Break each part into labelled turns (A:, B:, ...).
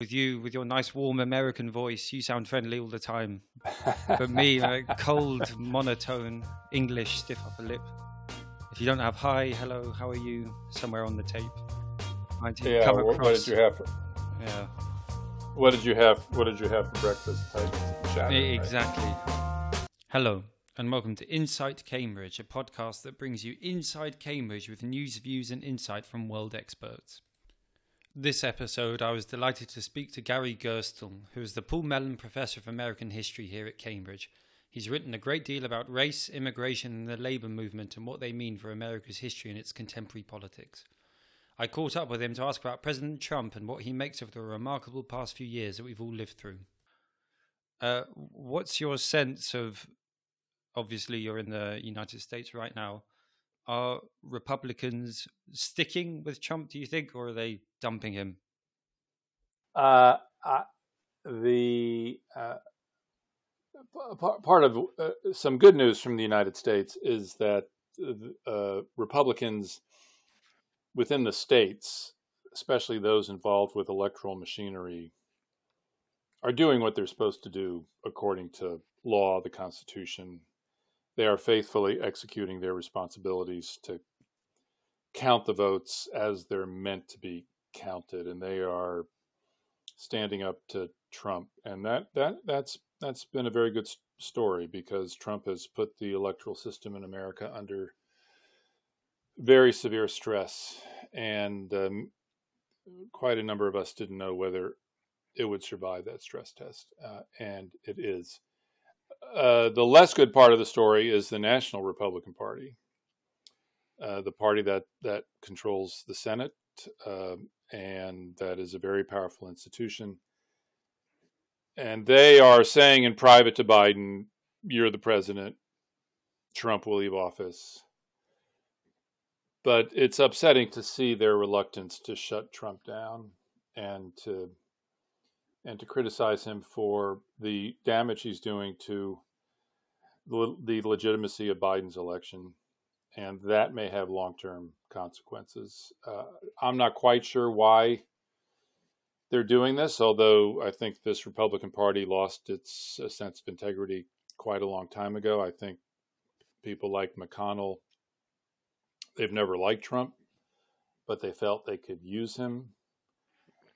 A: with you with your nice warm American voice. You sound friendly all the time. but me, a cold, monotone English, stiff upper lip. If you don't have hi, hello, how are you? Somewhere on the tape.
B: Yeah. What, what did you have? For,
A: yeah.
B: What did you have? What did you have for breakfast? Type
A: exactly. Right? Hello, and welcome to Insight Cambridge, a podcast that brings you inside Cambridge with news, views, and insight from world experts. This episode, I was delighted to speak to Gary Gerstle, who is the Paul Mellon Professor of American History here at Cambridge. He's written a great deal about race, immigration, and the labour movement and what they mean for America's history and its contemporary politics. I caught up with him to ask about President Trump and what he makes of the remarkable past few years that we've all lived through. Uh, what's your sense of? Obviously, you're in the United States right now. Are Republicans sticking with Trump, do you think, or are they dumping him?
B: Uh, the uh, part of uh, some good news from the United States is that uh, Republicans within the states, especially those involved with electoral machinery, are doing what they're supposed to do according to law, the Constitution, they are faithfully executing their responsibilities to count the votes as they're meant to be counted, and they are standing up to Trump, and that that that's that's been a very good story because Trump has put the electoral system in America under very severe stress, and um, quite a number of us didn't know whether it would survive that stress test, uh, and it is. Uh, the less good part of the story is the National Republican Party, uh, the party that that controls the Senate, uh, and that is a very powerful institution. And they are saying in private to Biden, "You're the president. Trump will leave office." But it's upsetting to see their reluctance to shut Trump down and to and to criticize him for the damage he's doing to the legitimacy of Biden's election, and that may have long term consequences. Uh, I'm not quite sure why they're doing this, although I think this Republican Party lost its uh, sense of integrity quite a long time ago. I think people like McConnell, they've never liked Trump, but they felt they could use him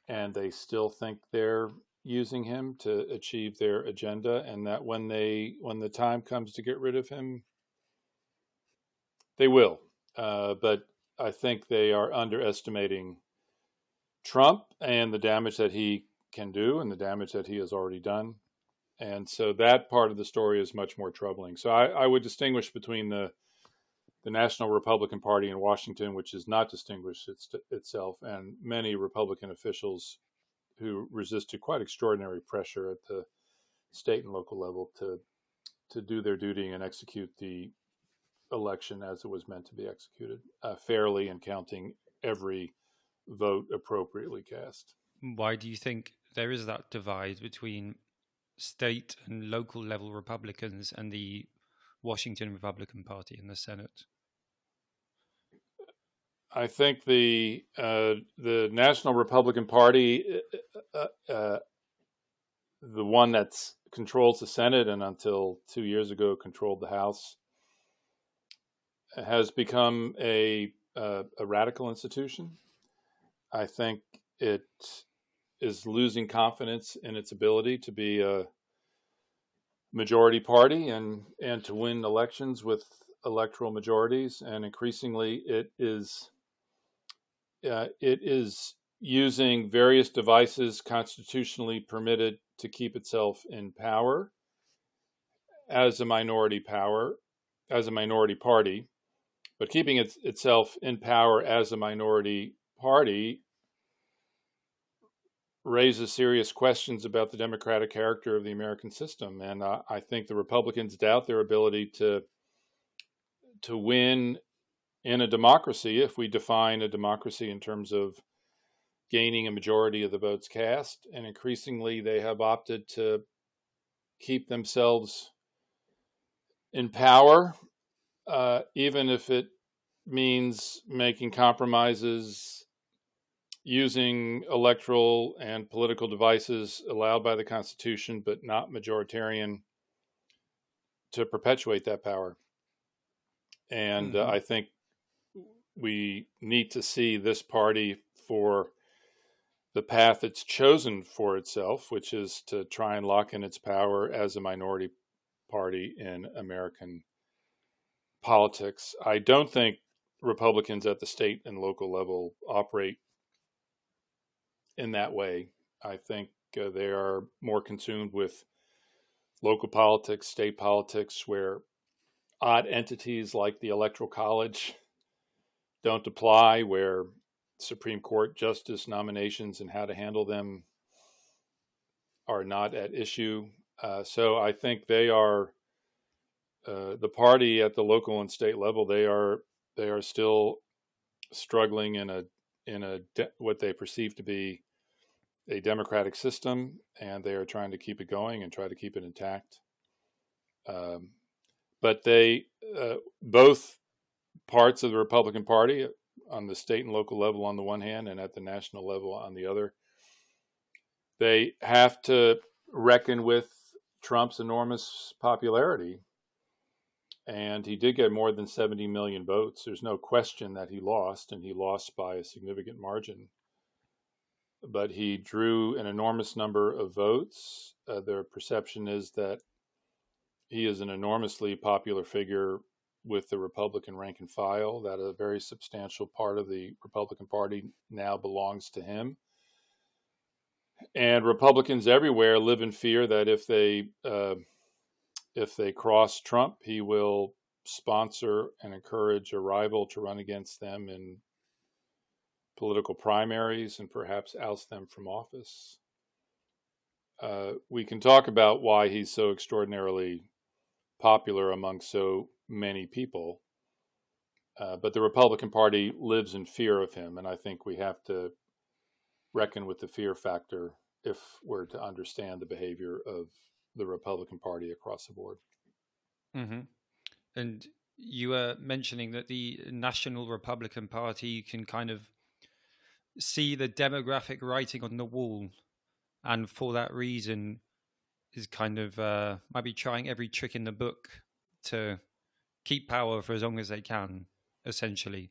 B: and they still think they're using him to achieve their agenda and that when they when the time comes to get rid of him they will. Uh, but i think they are underestimating trump and the damage that he can do and the damage that he has already done. And so that part of the story is much more troubling. So i, I would distinguish between the the National Republican Party in Washington, which has not distinguished its, itself, and many Republican officials who resisted quite extraordinary pressure at the state and local level to to do their duty and execute the election as it was meant to be executed, uh, fairly and counting every vote appropriately cast.
A: Why do you think there is that divide between state and local level Republicans and the Washington Republican Party in the Senate?
B: I think the uh, the National Republican Party, uh, uh, uh the one that controls the Senate and until two years ago controlled the House, has become a uh, a radical institution. I think it is losing confidence in its ability to be a majority party and and to win elections with electoral majorities, and increasingly it is uh, it is using various devices constitutionally permitted to keep itself in power as a minority power, as a minority party, but keeping it, itself in power as a minority party raises serious questions about the democratic character of the American system, and uh, I think the Republicans doubt their ability to to win in a democracy, if we define a democracy in terms of gaining a majority of the votes cast, and increasingly they have opted to keep themselves in power, uh, even if it means making compromises using electoral and political devices allowed by the Constitution, but not majoritarian, to perpetuate that power. And uh, mm-hmm. uh, I think we need to see this party for the path it's chosen for itself, which is to try and lock in its power as a minority party in American politics. I don't think Republicans at the state and local level operate in that way. I think uh, they are more consumed with local politics, state politics, where odd entities like the Electoral College don't apply, where Supreme Court justice nominations and how to handle them are not at issue. Uh, so I think they are uh, the party at the local and state level. They are they are still struggling in a in a de- what they perceive to be a democratic system, and they are trying to keep it going and try to keep it intact. Um, but they uh, both parts of the Republican Party on the state and local level on the one hand, and at the national level on the other, they have to reckon with Trump's enormous popularity. And he did get more than 70 million votes. There's no question that he lost, and he lost by a significant margin but he drew an enormous number of votes. Uh, their perception is that he is an enormously popular figure with the Republican rank and file, that a very substantial part of the Republican Party now belongs to him. And Republicans everywhere live in fear that if they uh, if they cross Trump, he will sponsor and encourage a rival to run against them in political primaries and perhaps oust them from office. Uh, we can talk about why he's so extraordinarily popular among so many people. Uh, but the Republican Party lives in fear of him, and I think we have to reckon with the fear factor if we're to understand the behavior of the Republican Party across the board.
A: Mm-hmm. And you were mentioning that the National Republican Party can kind of see the demographic writing on the wall, and for that reason, is kind of uh, might be trying every trick in the book to keep power for as long as they can, essentially.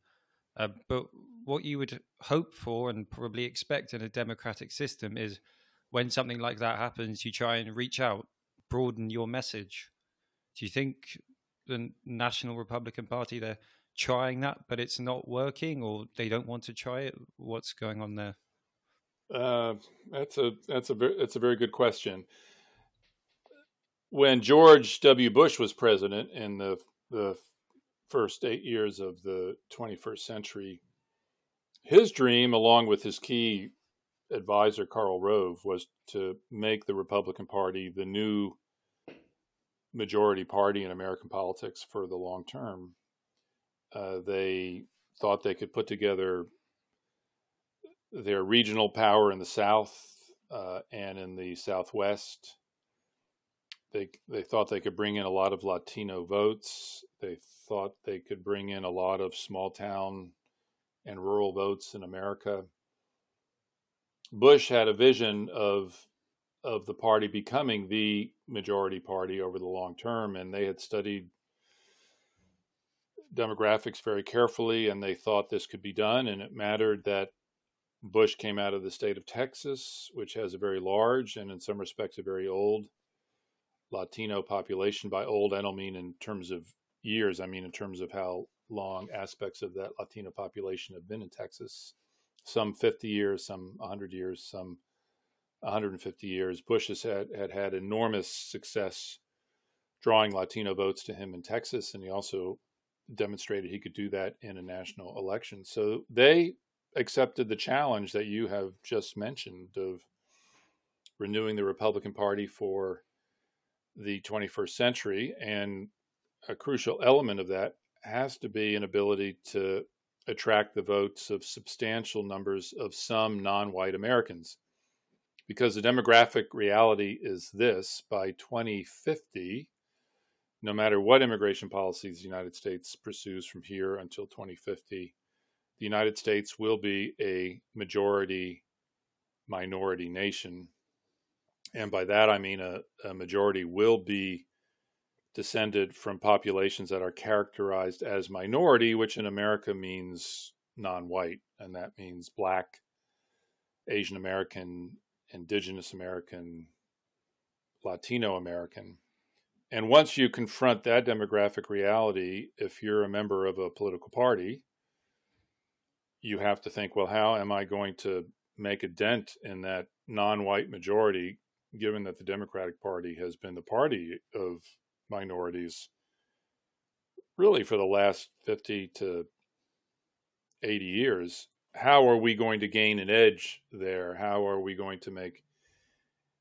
A: Uh, but what you would hope for and probably expect in a democratic system is when something like that happens, you try and reach out, broaden your message. Do you think the National Republican Party they're trying that, but it's not working, or they don't want to try it? What's going on there?
B: Uh, that's a that's a that's a very good question. When George W. Bush was president in the the first eight years of the 21st century, his dream, along with his key advisor Karl Rove, was to make the Republican Party the new majority party in American politics for the long term. Uh, they thought they could put together their regional power in the South uh, and in the Southwest. They they thought they could bring in a lot of Latino votes. They thought they could bring in a lot of small town and rural votes in America. Bush had a vision of of the party becoming the majority party over the long term, and they had studied demographics very carefully, and they thought this could be done. And it mattered that Bush came out of the state of Texas, which has a very large and, in some respects, a very old Latino population. By old, I don't mean in terms of years, I mean in terms of how long aspects of that Latino population have been in Texas. Some 50 years, some 100 years, some 150 years. Bush has had, had had enormous success drawing Latino votes to him in Texas, and he also demonstrated he could do that in a national election. So they accepted the challenge that you have just mentioned of renewing the Republican Party for the 21st century. And a crucial element of that has to be an ability to attract the votes of substantial numbers of some non white Americans. Because the demographic reality is this by 2050, no matter what immigration policies the United States pursues from here until 2050, the United States will be a majority minority nation. And by that, I mean a, a majority will be descended from populations that are characterized as minority, which in America means non white, and that means black, Asian American, indigenous American, Latino American. And once you confront that demographic reality, if you're a member of a political party, you have to think, well, how am I going to make a dent in that non white majority, given that the Democratic Party has been the party of minorities really for the last 50 to 80 years? How are we going to gain an edge there? How are we going to make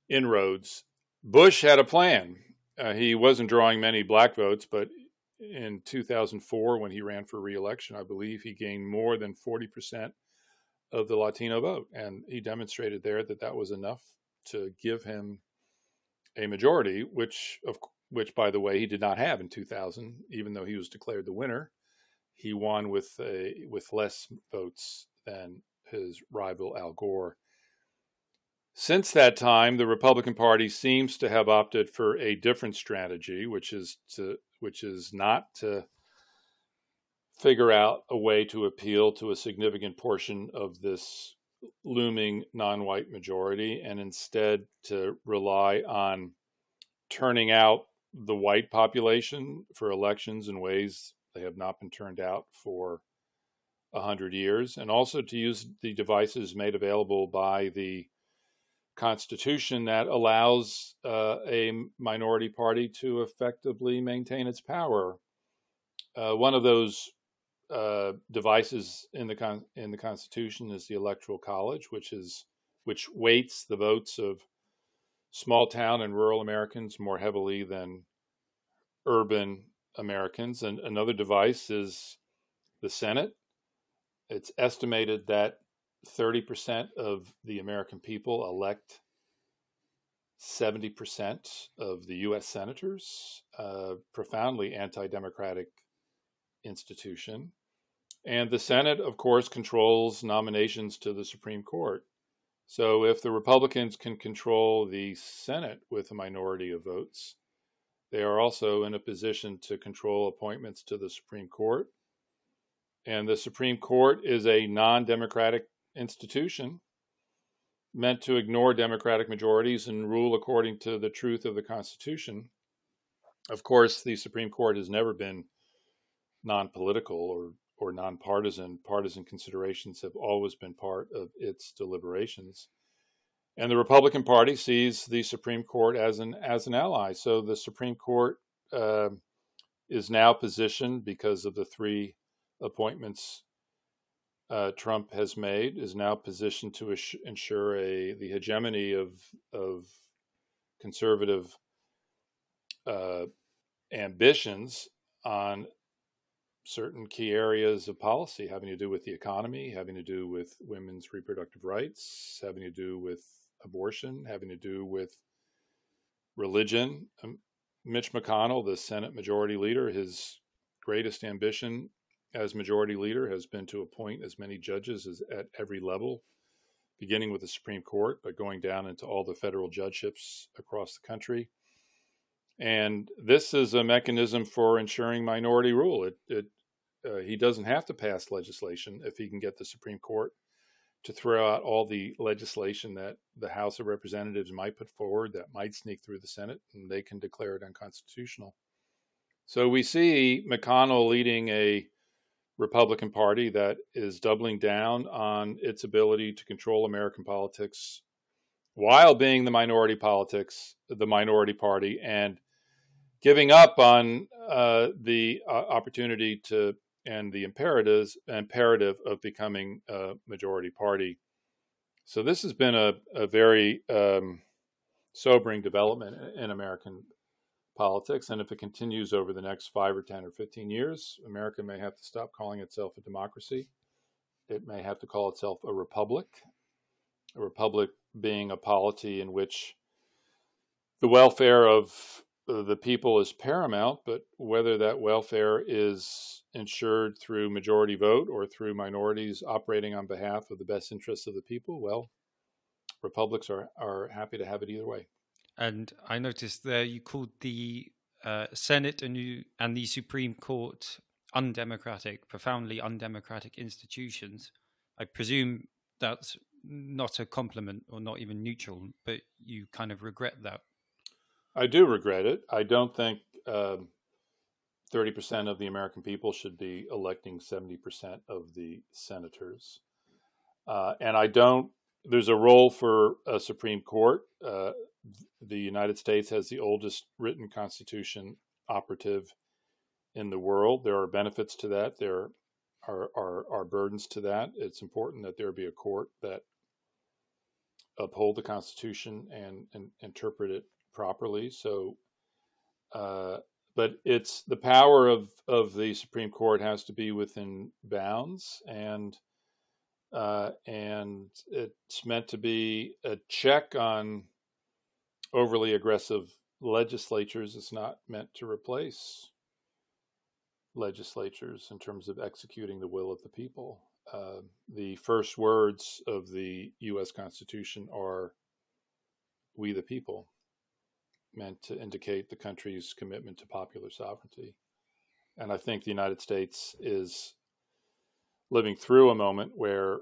B: inroads? Bush had a plan. Uh, he wasn't drawing many black votes, but in 2004, when he ran for reelection, I believe he gained more than 40% of the Latino vote. And he demonstrated there that that was enough to give him a majority, which, of, which by the way, he did not have in 2000, even though he was declared the winner. He won with a, with less votes than his rival Al Gore. Since that time, the Republican Party seems to have opted for a different strategy, which is to which is not to figure out a way to appeal to a significant portion of this looming non-white majority, and instead to rely on turning out the white population for elections in ways they have not been turned out for a hundred years, and also to use the devices made available by the Constitution that allows uh, a minority party to effectively maintain its power. Uh, one of those uh, devices in the con- in the Constitution is the Electoral College, which is which weights the votes of small town and rural Americans more heavily than urban Americans. And another device is the Senate. It's estimated that 30% of the American people elect 70% of the U.S. senators, a profoundly anti democratic institution. And the Senate, of course, controls nominations to the Supreme Court. So if the Republicans can control the Senate with a minority of votes, they are also in a position to control appointments to the Supreme Court. And the Supreme Court is a non democratic institution meant to ignore democratic majorities and rule according to the truth of the Constitution. Of course, the Supreme Court has never been non political or, or nonpartisan partisan considerations have always been part of its deliberations. And the Republican Party sees the Supreme Court as an as an ally. So the Supreme Court uh, is now positioned because of the three appointments uh, Trump has made is now positioned to ensure a the hegemony of of conservative uh, ambitions on certain key areas of policy having to do with the economy, having to do with women's reproductive rights, having to do with abortion, having to do with religion. Um, Mitch McConnell, the Senate Majority Leader, his greatest ambition as majority leader has been to appoint as many judges as at every level, beginning with the Supreme Court, but going down into all the federal judgeships across the country. And this is a mechanism for ensuring minority rule. It, it uh, he doesn't have to pass legislation if he can get the Supreme Court to throw out all the legislation that the House of Representatives might put forward that might sneak through the Senate, and they can declare it unconstitutional. So we see McConnell leading a Republican Party that is doubling down on its ability to control American politics while being the minority politics, the minority party, and giving up on uh, the uh, opportunity to and the imperatives imperative of becoming a majority party. So this has been a, a very um, sobering development in American politics. And if it continues over the next five or 10 or 15 years, America may have to stop calling itself a democracy. It may have to call itself a republic, a republic being a polity in which the welfare of the people is paramount, but whether that welfare is ensured through majority vote or through minorities operating on behalf of the best interests of the people, well, republics are, are happy to have it either way.
A: And I noticed there you called the uh, Senate and, you, and the Supreme Court undemocratic, profoundly undemocratic institutions. I presume that's not a compliment or not even neutral, but you kind of regret that.
B: I do regret it. I don't think um, 30% of the American people should be electing 70% of the senators. Uh, and I don't, there's a role for a Supreme Court. Uh, the United States has the oldest written constitution operative in the world. There are benefits to that. There are, are, are burdens to that. It's important that there be a court that uphold the Constitution and, and interpret it properly. So, uh, but it's the power of, of the Supreme Court has to be within bounds, and uh, and it's meant to be a check on overly aggressive legislatures. It's not meant to replace legislatures in terms of executing the will of the people. Uh, the first words of the U.S. Constitution are "We the people," meant to indicate the country's commitment to popular sovereignty. And I think the United States is living through a moment where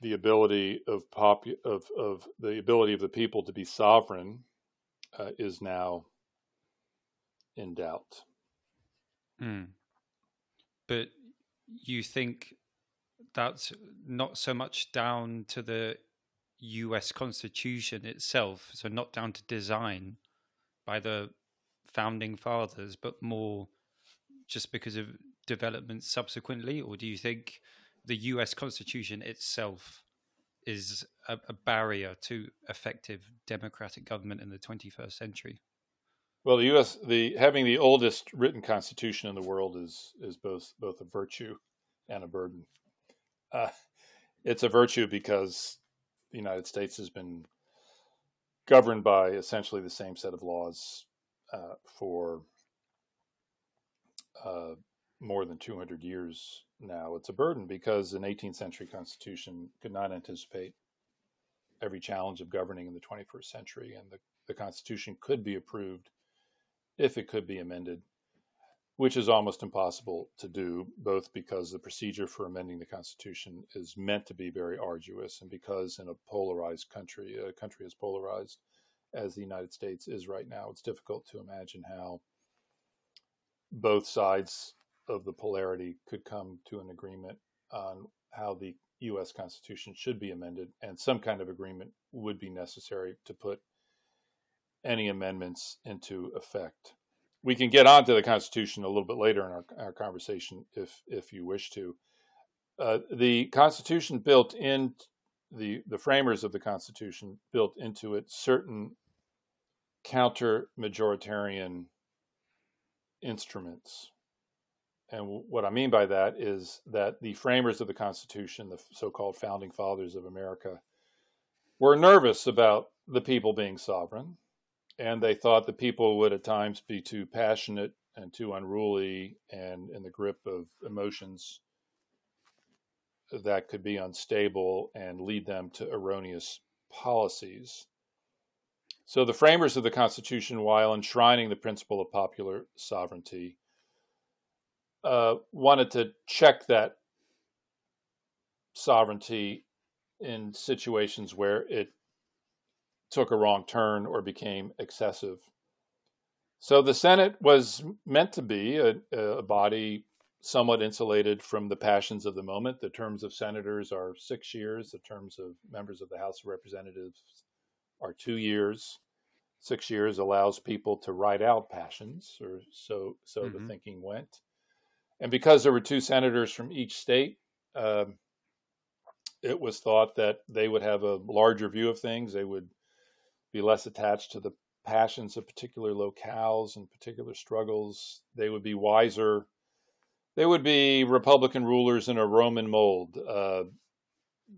B: the ability of pop of, of the ability of the people to be sovereign uh, is now in doubt.
A: Mm. But you think that's not so much down to the US Constitution itself, so not down to design by the founding fathers, but more just because of developments subsequently? Or do you think the US Constitution itself is a, a barrier to effective democratic government in the 21st century?
B: Well, the U.S. the having the oldest written constitution in the world is is both both a virtue and a burden. Uh, it's a virtue because the United States has been governed by essentially the same set of laws uh, for uh, more than 200 years now. It's a burden because an 18th century constitution could not anticipate every challenge of governing in the 21st century, and the, the Constitution could be approved if it could be amended, which is almost impossible to do, both because the procedure for amending the Constitution is meant to be very arduous, and because in a polarized country, a country as polarized as the United States is right now, it's difficult to imagine how both sides of the polarity could come to an agreement on how the U.S. Constitution should be amended, and some kind of agreement would be necessary to put any amendments into effect. We can get on to the Constitution a little bit later in our, our conversation if if you wish to. Uh, the Constitution built in the the framers of the Constitution built into it certain counter majoritarian instruments. And what I mean by that is that the framers of the Constitution, the so called founding fathers of America, were nervous about the people being sovereign and they thought the people would at times be too passionate and too unruly and in the grip of emotions that could be unstable and lead them to erroneous policies. So, the framers of the Constitution, while enshrining the principle of popular sovereignty, uh, wanted to check that sovereignty in situations where it took a wrong turn or became excessive. So the Senate was meant to be a, a, body somewhat insulated from the passions of the moment. The terms of senators are six years, the terms of members of the House of Representatives are two years. Six years allows people to ride out passions, or so so mm-hmm. the thinking went. And because there were two senators from each state, um, it was thought that they would have a larger view of things. They would be less attached to the passions of particular locales and particular struggles. They would be wiser. They would be Republican rulers in a Roman mold. Uh,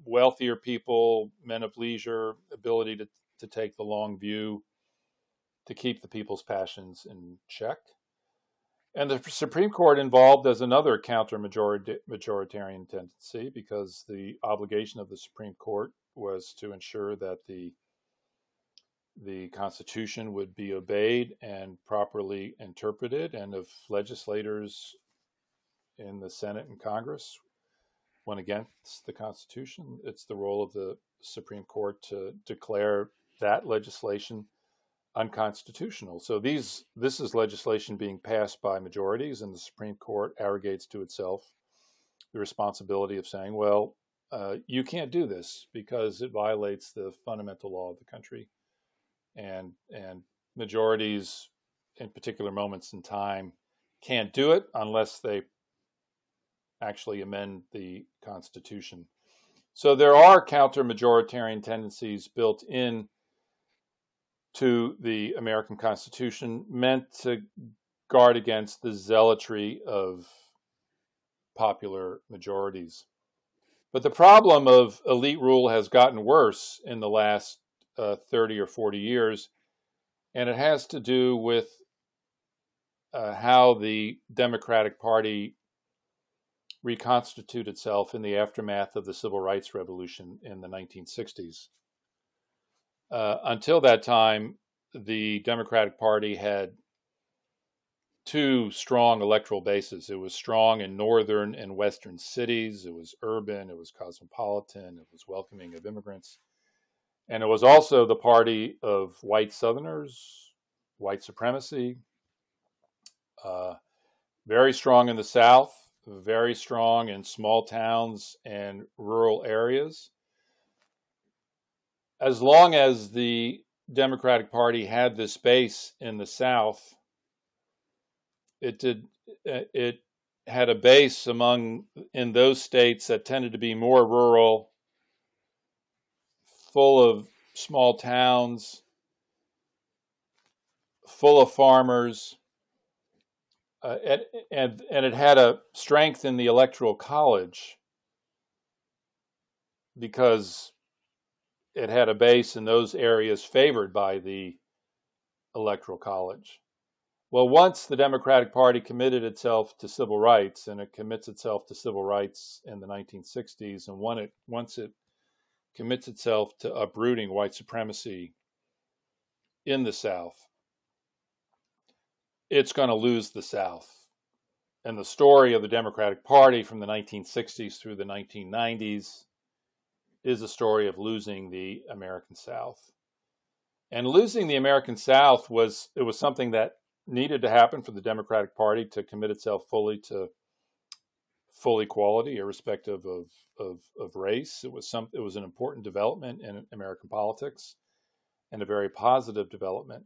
B: wealthier people, men of leisure, ability to, to take the long view, to keep the people's passions in check. And the Supreme Court involved as another counter majoritarian tendency because the obligation of the Supreme Court was to ensure that the the Constitution would be obeyed and properly interpreted, and if legislators in the Senate and Congress went against the Constitution, it's the role of the Supreme Court to declare that legislation unconstitutional. So these this is legislation being passed by majorities, and the Supreme Court arrogates to itself the responsibility of saying, "Well, uh, you can't do this because it violates the fundamental law of the country," and and majorities in particular moments in time can't do it unless they actually amend the Constitution. So there are counter majoritarian tendencies built in to the American Constitution meant to guard against the zealotry of popular majorities. But the problem of elite rule has gotten worse in the last uh, 30 or 40 years, and it has to do with uh, how the Democratic Party reconstitute itself in the aftermath of the Civil Rights Revolution in the 1960s. Uh, until that time, the Democratic Party had two strong electoral bases. It was strong in northern and western cities, it was urban, it was cosmopolitan, it was welcoming of immigrants. And it was also the party of white Southerners, white supremacy, uh, very strong in the South, very strong in small towns and rural areas. As long as the Democratic Party had this base in the South, it did it had a base among in those states that tended to be more rural, full of small towns, full of farmers, uh, and, and and it had a strength in the electoral college because it had a base in those areas favored by the Electoral College. Well, once the Democratic Party committed itself to civil rights, and it commits itself to civil rights in the 1960s, and it, once it commits itself to uprooting white supremacy in the South, it's going to lose the South. And the story of the Democratic Party from the 1960s through the 1990s is a story of losing the American South. And losing the American South was it was something that needed to happen for the Democratic Party to commit itself fully to full equality, irrespective of, of, of race. It was some it was an important development in American politics and a very positive development.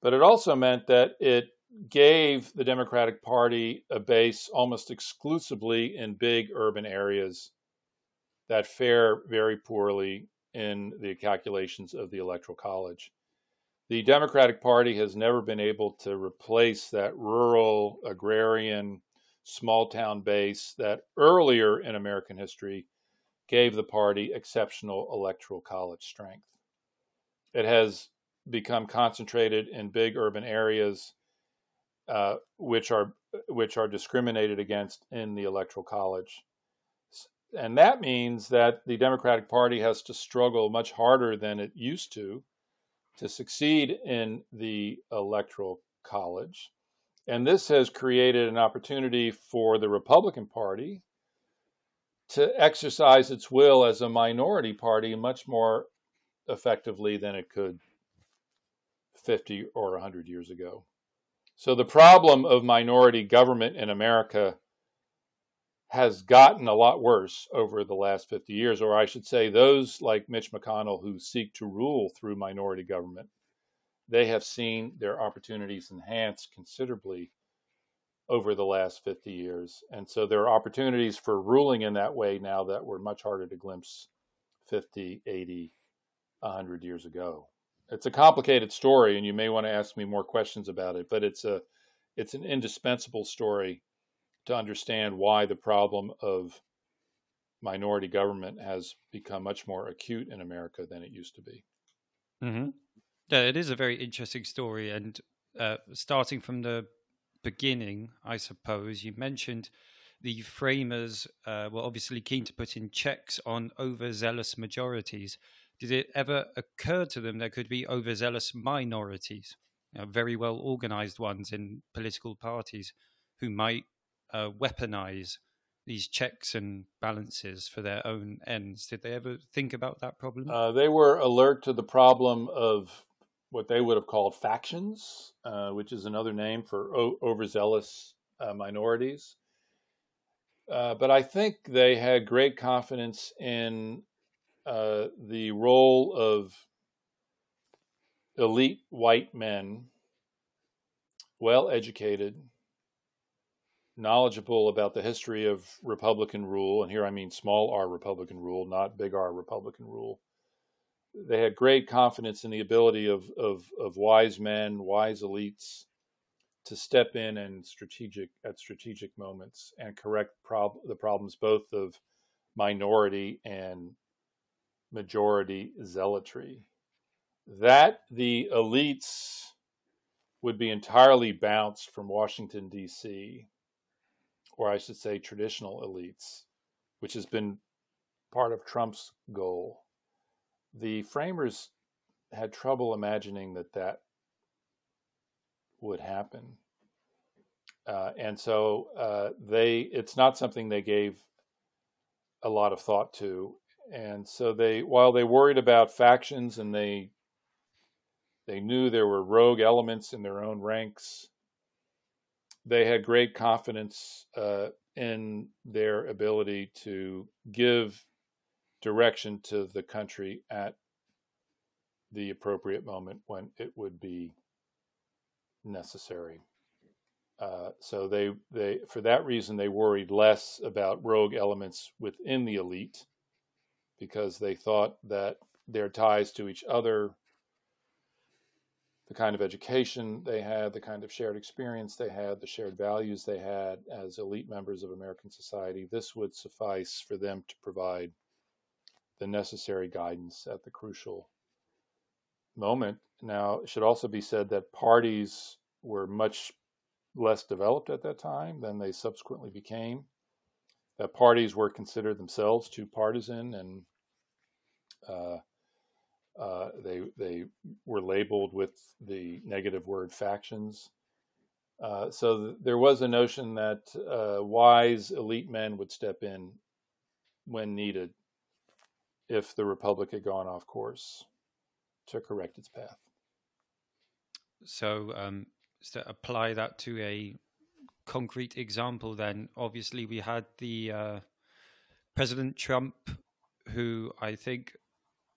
B: But it also meant that it gave the Democratic Party a base almost exclusively in big urban areas that fare very poorly in the calculations of the Electoral College. The Democratic Party has never been able to replace that rural, agrarian, small town base that earlier in American history gave the party exceptional electoral college strength. It has become concentrated in big urban areas, uh, which are which are discriminated against in the electoral college and that means that the Democratic Party has to struggle much harder than it used to to succeed in the electoral college. And this has created an opportunity for the Republican Party to exercise its will as a minority party much more effectively than it could 50 or 100 years ago. So the problem of minority government in America has gotten a lot worse over the last 50 years, or I should say, those like Mitch McConnell who seek to rule through minority government, they have seen their opportunities enhanced considerably over the last 50 years. And so there are opportunities for ruling in that way now that were much harder to glimpse 50, 80, 100 years ago. It's a complicated story, and you may want to ask me more questions about it, but it's a it's an indispensable story to understand why the problem of minority government has become much more acute in America than it used to be.
A: Mm-hmm. Yeah, it is a very interesting story, and uh, starting from the beginning, I suppose, you mentioned the framers uh, were obviously keen to put in checks on overzealous majorities. Did it ever occur to them there could be overzealous minorities, you know, very well organized ones in political parties, who might uh, weaponize these checks and balances for their own ends? Did they ever think about that problem?
B: Uh, they were alert to the problem of what they would have called factions, uh, which is another name for o- overzealous uh, minorities. Uh, but I think they had great confidence in uh, the role of elite white men, well educated, knowledgeable about the history of Republican rule, and here I mean small r Republican rule, not big R Republican rule. They had great confidence in the ability of, of, of wise men, wise elites, to step in and strategic at strategic moments and correct prob- the problems both of minority and majority zealotry. That the elites would be entirely bounced from Washington, D.C., or I should say traditional elites, which has been part of Trump's goal. The framers had trouble imagining that that would happen. Uh, and so uh, they, it's not something they gave a lot of thought to. And so they, while they worried about factions and they, they knew there were rogue elements in their own ranks, they had great confidence uh, in their ability to give direction to the country at the appropriate moment when it would be necessary. Uh, so they they for that reason they worried less about rogue elements within the elite because they thought that their ties to each other, the kind of education they had, the kind of shared experience they had, the shared values they had as elite members of American society, this would suffice for them to provide the necessary guidance at the crucial moment. Now, it should also be said that parties were much less developed at that time than they subsequently became. That parties were considered themselves too partisan, and uh, uh, they they were labeled with the negative word factions. Uh, so th- there was a notion that uh, wise elite men would step in when needed if the republic had gone off course to correct its path.
A: So, um, to apply that to a concrete example, then obviously we had the uh, President Trump, who I think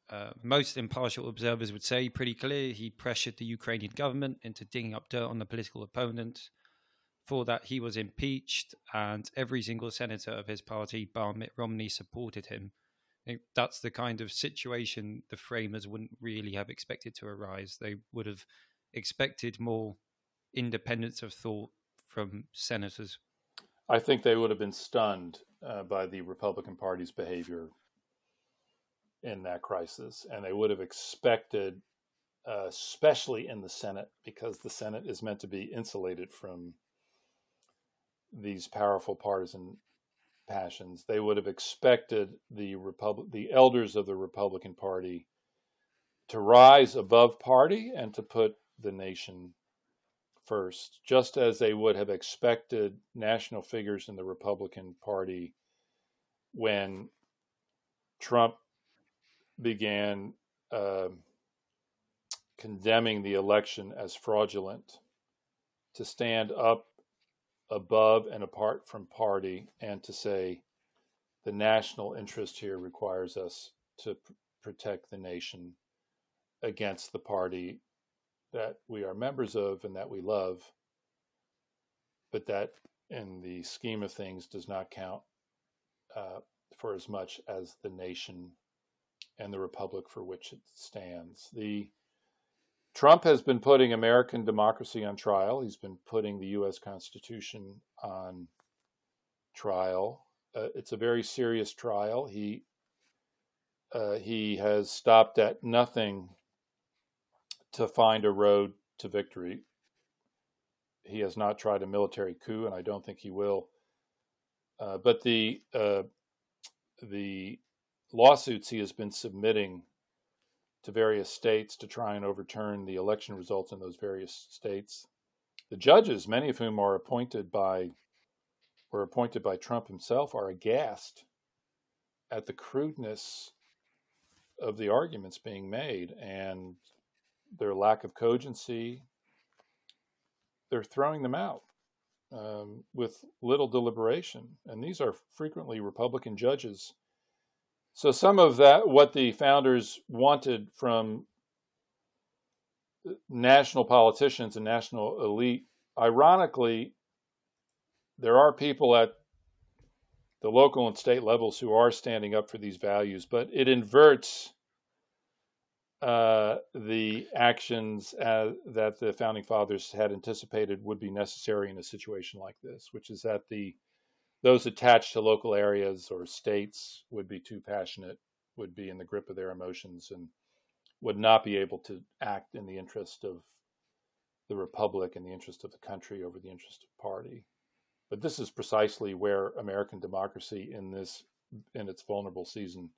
A: uh, most impartial observers would say pretty clear he pressured the Ukrainian government into digging up dirt on the political opponent. For that, he was impeached, and every single senator of his party, bar Mitt Romney, supported him. Think that's the kind of situation the framers wouldn't really have expected to arise. They would have expected more independence of thought from senators.
B: I think they would have been stunned uh, by the Republican Party's behavior in that crisis, and they would have expected, uh, especially in the Senate, because the Senate is meant to be insulated from these powerful partisan passions. They would have expected the Republic, the elders of the Republican Party, to rise above party and to put the nation first, just as they would have expected national figures in the Republican Party when Trump began uh, condemning the election as fraudulent to stand up above and apart from party and to say the national interest here requires us to pr- protect the nation against the party that we are members of and that we love, but that in the scheme of things does not count uh, for as much as the nation and the republic for which it stands. The Trump has been putting American democracy on trial. He's been putting the U.S. Constitution on trial. Uh, it's a very serious trial. He uh, he has stopped at nothing to find a road to victory. he has not tried a military coup, and I don't think he will. Uh, but the uh, the lawsuits he has been submitting to various states to try and overturn the election results in those various states. The judges, many of whom are appointed by were appointed by Trump himself, are aghast at the crudeness of the arguments being made and their lack of cogency. They're throwing them out um, with little deliberation, and these are frequently Republican judges so some of that, what the founders wanted from national politicians and national elite, ironically, there are people at the local and state levels who are standing up for these values, but it inverts uh, the actions as, that the founding fathers had anticipated would be necessary in a situation like this, which is that the those attached to local areas or states would be too passionate, would be in the grip of their emotions, and would not be able to act in the interest of the republic and the interest of the country over the interest of party. But this is precisely where American democracy in this in its vulnerable season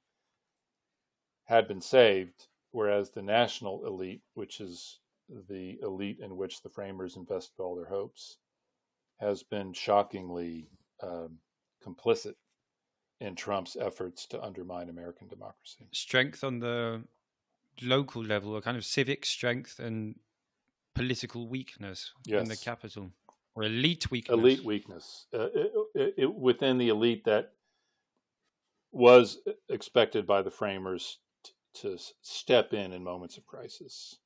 B: had been saved, whereas the national elite, which is the elite in which the framers invested all their hopes, has been shockingly um, complicit in Trump's efforts to undermine American democracy.
A: Strength on the local level, a kind of civic strength and political weakness yes. in the capital, or elite weakness.
B: Elite weakness uh, it, it, it, within the elite that was expected by the framers t- to step in in moments of crisis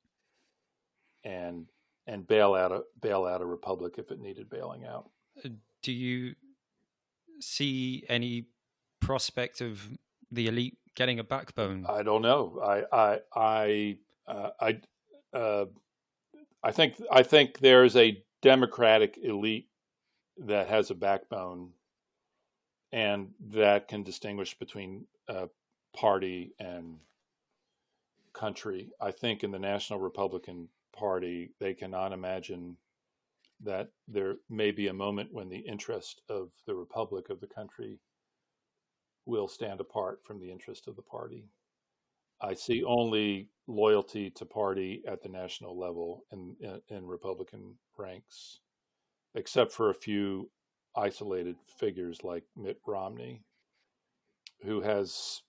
B: and and bail out a bail out a republic if it needed bailing out.
A: Uh, do you see any prospect of the elite getting a backbone?
B: I don't know. I I I uh, I uh, I think I think there's a democratic elite that has a backbone and that can distinguish between uh, party and country. I think in the National Republican Party, they cannot imagine that there may be a moment when the interest of the republic of the country will stand apart from the interest of the party. I see only loyalty to party at the national level in, in, in Republican ranks, except for a few isolated figures like Mitt Romney, who has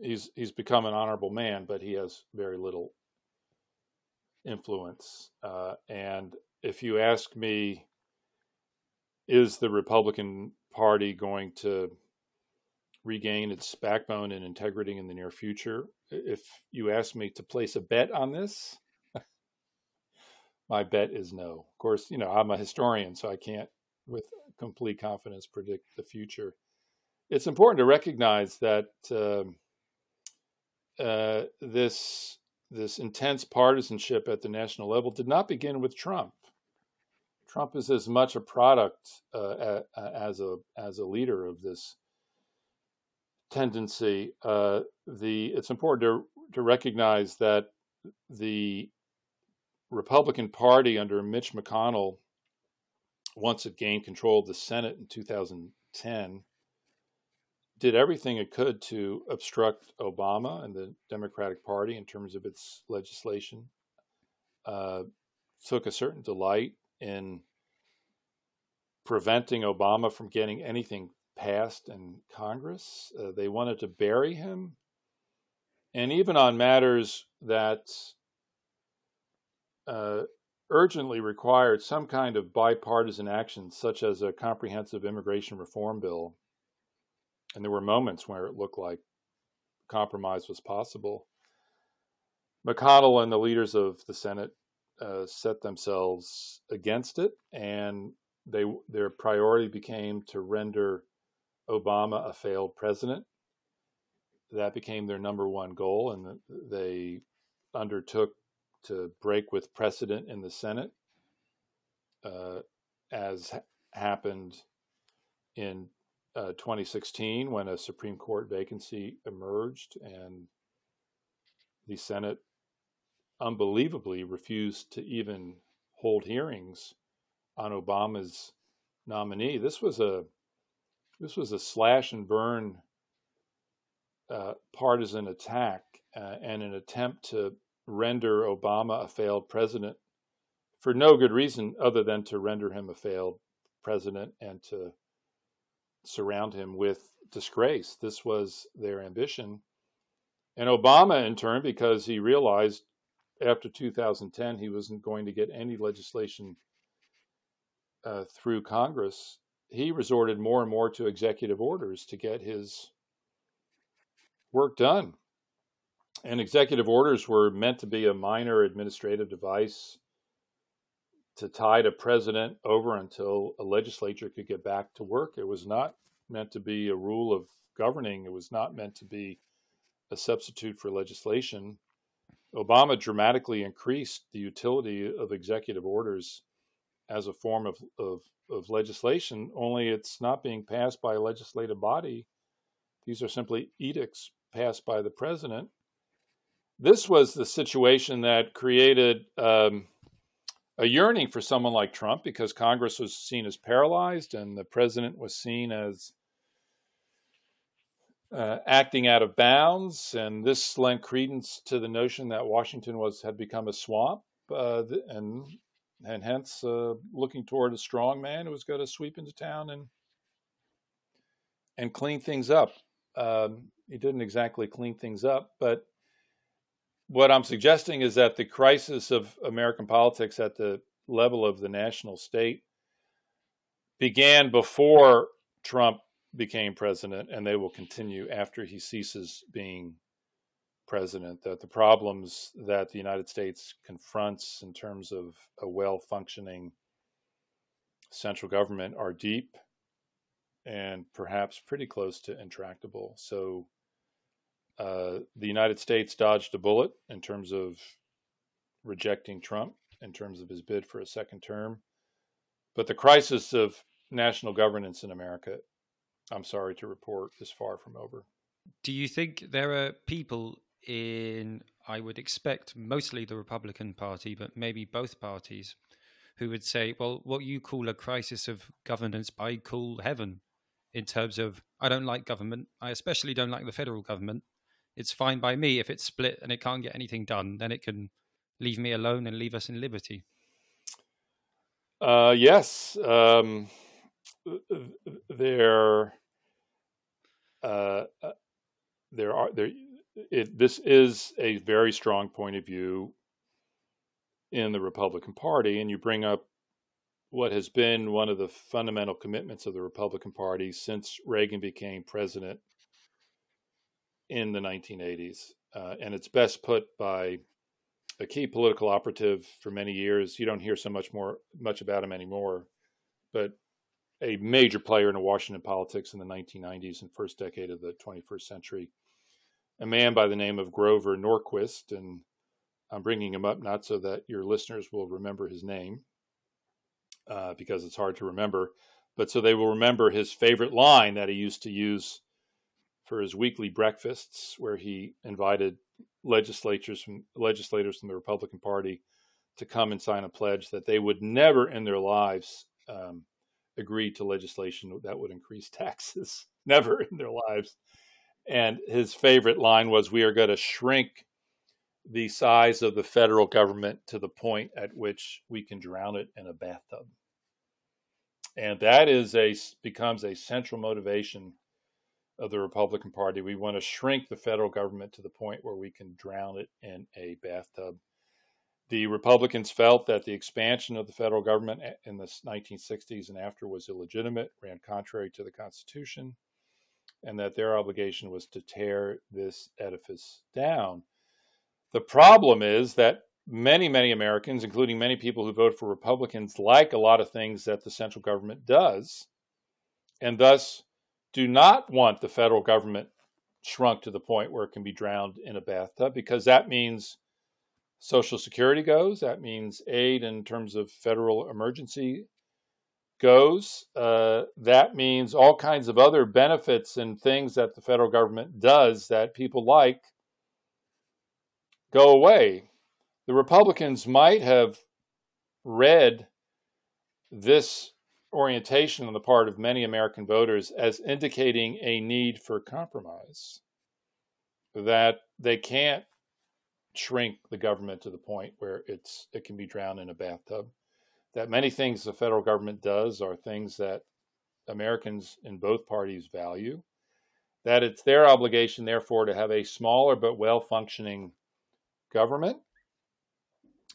B: he's he's become an honorable man, but he has very little influence. Uh, and if you ask me, is the Republican Party going to regain its backbone and integrity in the near future? If you ask me to place a bet on this, my bet is no. Of course, you know, I'm a historian, so I can't with complete confidence predict the future. It's important to recognize that uh, uh, this this intense partisanship at the national level did not begin with Trump. Trump is as much a product uh, as a as a leader of this tendency. Uh, the it's important to to recognize that the Republican Party under Mitch McConnell, once it gained control of the Senate in 2010, did everything it could to obstruct Obama and the Democratic Party in terms of its legislation. Uh, took a certain delight in preventing Obama from getting anything passed in Congress. Uh, they wanted to bury him. And even on matters that uh, urgently required some kind of bipartisan action, such as a comprehensive immigration reform bill, and there were moments where it looked like compromise was possible. McConnell and the leaders of the Senate uh, set themselves against it, and they their priority became to render Obama a failed president. That became their number one goal, and they undertook to break with precedent in the Senate, uh, as ha- happened in uh, 2016 when a Supreme Court vacancy emerged, and the Senate unbelievably refused to even hold hearings on Obama's nominee. This was a this was a slash and burn uh, partisan attack uh, and an attempt to render Obama a failed president for no good reason other than to render him a failed president and to surround him with disgrace. This was their ambition. And Obama, in turn, because he realized after 2010 he wasn't going to get any legislation uh, through Congress, he resorted more and more to executive orders to get his work done. And executive orders were meant to be a minor administrative device to tide a president over until a legislature could get back to work. It was not meant to be a rule of governing, it was not meant to be a substitute for legislation. Obama dramatically increased the utility of executive orders as a form of, of, of legislation, only it's not being passed by a legislative body. These are simply edicts passed by the president. This was the situation that created um, a yearning for someone like Trump because Congress was seen as paralyzed and the president was seen as uh, acting out of bounds, and this lent credence to the notion that Washington was had become a swamp, uh, and and hence uh, looking toward a strong man who was going to sweep into town and and clean things up. Um, he didn't exactly clean things up, but what I'm suggesting is that the crisis of American politics at the level of the national state began before Trump became president, and they will continue after he ceases being president. That the problems that the United States confronts in terms of a well functioning central government are deep and perhaps pretty close to intractable. So uh, the United States dodged a bullet in terms of rejecting Trump, in terms of his bid for a second term. But the crisis of national governance in America I'm sorry to report, is far from over.
A: Do you think there are people in, I would expect, mostly the Republican Party, but maybe both parties, who would say, well, what you call a crisis of governance, I call heaven, in terms of, I don't like government. I especially don't like the federal government. It's fine by me if it's split and it can't get anything done, then it can leave me alone and leave us in liberty.
B: Uh, yes. Um, there uh, uh, there are there it, this is a very strong point of view in the Republican Party, and you bring up what has been one of the fundamental commitments of the Republican Party since Reagan became president in the 1980s, uh, and it's best put by a key political operative for many years. You don't hear so much more much about him anymore, but a major player in Washington politics in the 1990s and first decade of the 21st century, a man by the name of Grover Norquist. And I'm bringing him up not so that your listeners will remember his name, uh, because it's hard to remember, but so they will remember his favorite line that he used to use for his weekly breakfasts, where he invited legislators from legislators from the Republican Party to come and sign a pledge that they would never in their lives um, agreed to legislation that would increase taxes. Never in their lives. And his favorite line was, We are going to shrink the size of the federal government to the point at which we can drown it in a bathtub. And that is a becomes a central motivation of the Republican Party. We want to shrink the federal government to the point where we can drown it in a bathtub. The Republicans felt that the expansion of the federal government in the 1960s and after was illegitimate, ran contrary to the Constitution, and that their obligation was to tear this edifice down. The problem is that many, many Americans, including many people who vote for Republicans, like a lot of things that the central government does, and thus do not want the federal government shrunk to the point where it can be drowned in a bathtub, because that means Social Security goes. That means aid in terms of federal emergency goes. Uh, that means all kinds of other benefits and things that the federal government does that people like go away. The Republicans might have read this orientation on the part of many American voters as indicating a need for compromise, that they can't shrink the government to the point where it's it can be drowned in a bathtub. That many things the federal government does are things that Americans in both parties value. That it's their obligation, therefore, to have a smaller but well functioning government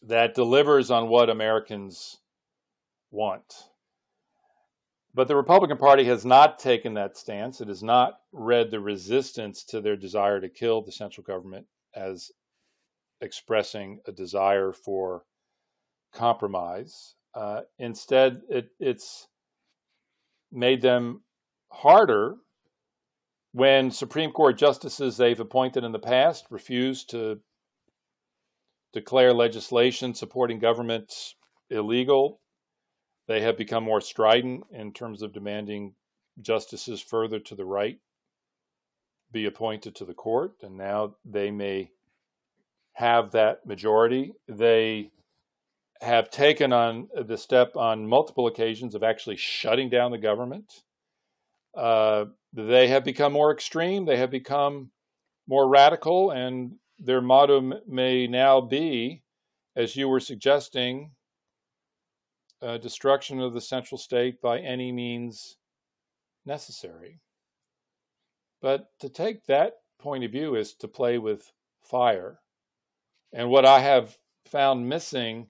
B: that delivers on what Americans want. But the Republican Party has not taken that stance. It has not read the resistance to their desire to kill the central government as expressing a desire for compromise. Uh, instead, it, it's made them harder when Supreme Court justices they've appointed in the past refuse to declare legislation supporting government illegal. They have become more strident in terms of demanding justices further to the right be appointed to the court, and now they may have that majority. They have taken on the step on multiple occasions of actually shutting down the government. Uh, they have become more extreme. They have become more radical, and their motto may now be, as you were suggesting, uh, destruction of the central state by any means necessary. But to take that point of view is to play with fire. And what I have found missing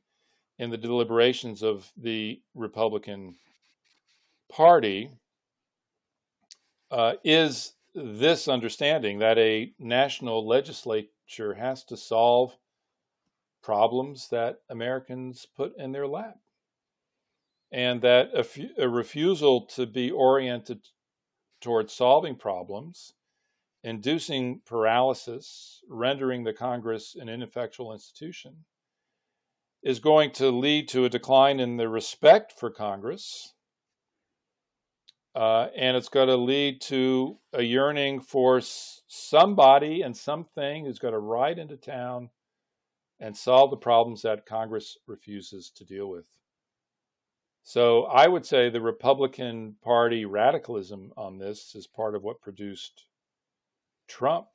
B: in the deliberations of the Republican Party uh, is this understanding that a national legislature has to solve problems that Americans put in their lap. And that a, f- a refusal to be oriented towards solving problems, inducing paralysis, rendering the Congress an ineffectual institution, is going to lead to a decline in the respect for Congress uh, and it's going to lead to a yearning for somebody and something who's going to ride into town and solve the problems that Congress refuses to deal with. So I would say the Republican Party radicalism on this is part of what produced Trump.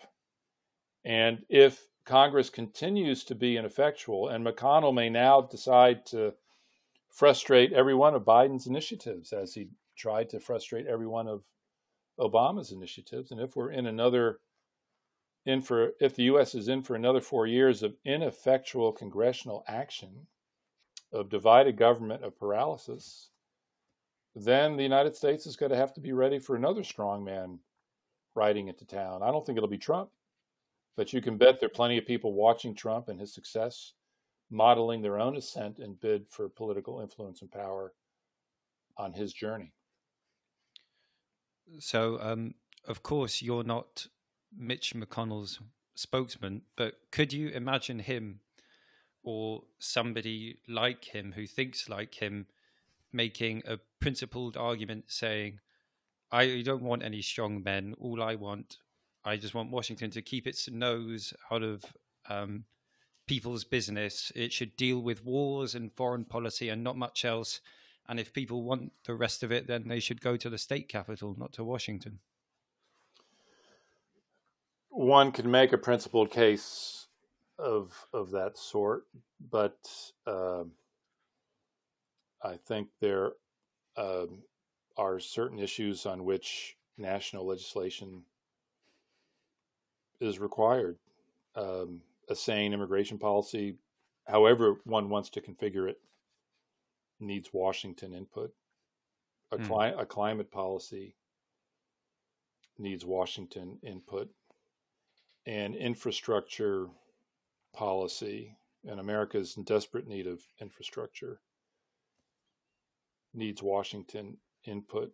B: And if Congress continues to be ineffectual, and McConnell may now decide to frustrate every one of Biden's initiatives as he tried to frustrate every one of Obama's initiatives. And if we're in another, in for, if the U.S. is in for another four years of ineffectual congressional action, of divided government, of paralysis, then the United States is going to have to be ready for another strongman riding into town. I don't think it'll be Trump, but you can bet there are plenty of people watching Trump and his success, modeling their own ascent and bid for political influence and power on his journey.
A: So, um, of course, you're not Mitch McConnell's spokesman, but could you imagine him or somebody like him who thinks like him making a principled argument saying, I don't want any strong men. All I want, I just want Washington to keep its nose out of um, people's business. It should deal with wars and foreign policy and not much else. And if people want the rest of it, then they should go to the state capital, not to Washington.
B: One can make a principled case of of that sort, but uh, I think there uh, are certain issues on which national legislation is required. Um, a sane immigration policy, however one wants to configure it, needs Washington input. A, mm. cli- a climate policy needs Washington input. And infrastructure policy, and America's in desperate need of infrastructure, needs Washington input.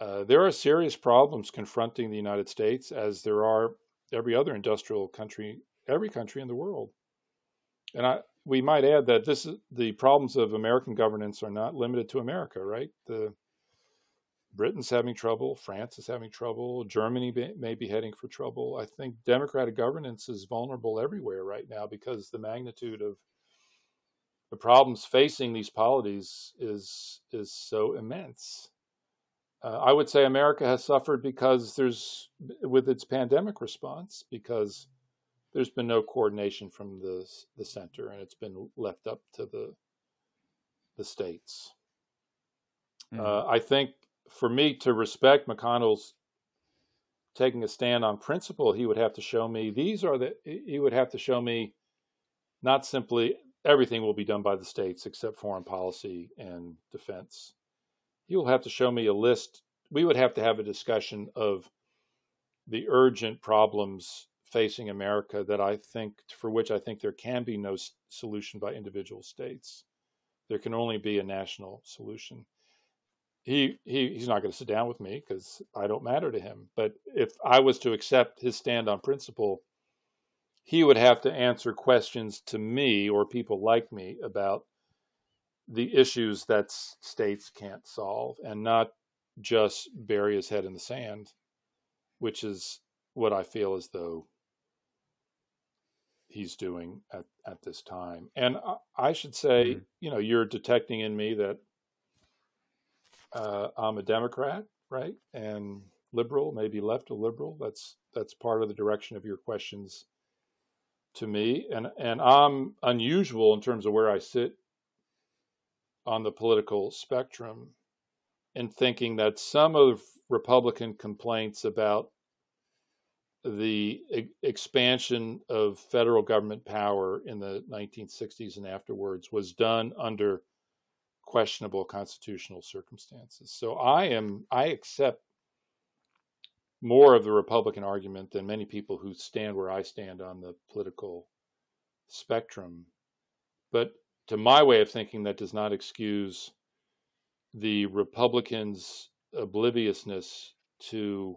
B: Uh, there are serious problems confronting the United States, as there are every other industrial country, every country in the world. And I, we might add that this is, the problems of American governance are not limited to America, right? The Britain's having trouble, France is having trouble, Germany may be heading for trouble. I think democratic governance is vulnerable everywhere right now because the magnitude of the problems facing these polities is is so immense. Uh, I would say America has suffered because there's with its pandemic response because there's been no coordination from the the center and it's been left up to the the states. Mm-hmm. Uh, I think for me to respect McConnell's taking a stand on principle, he would have to show me these are the he would have to show me not simply everything will be done by the states except foreign policy and defense. Will have to show me a list. We would have to have a discussion of the urgent problems facing America that I think for which I think there can be no solution by individual states. There can only be a national solution he, he he's not going to sit down with me because I don't matter to him. But if I was to accept his stand on principle, he would have to answer questions to me or people like me about the issues that states can't solve and not just bury his head in the sand, which is what I feel as though he's doing at, at this time. And I, I should say, mm-hmm. you know, you're detecting in me that uh, I'm a Democrat, right, and liberal, maybe left of liberal. That's that's part of the direction of your questions to me, and and I'm unusual in terms of where I sit on the political spectrum in thinking that some of Republican complaints about the e- expansion of federal government power in the 1960s and afterwards was done under questionable constitutional circumstances. So I am I accept more of the Republican argument than many people who stand where I stand on the political spectrum. But to my way of thinking, that does not excuse the Republicans' obliviousness to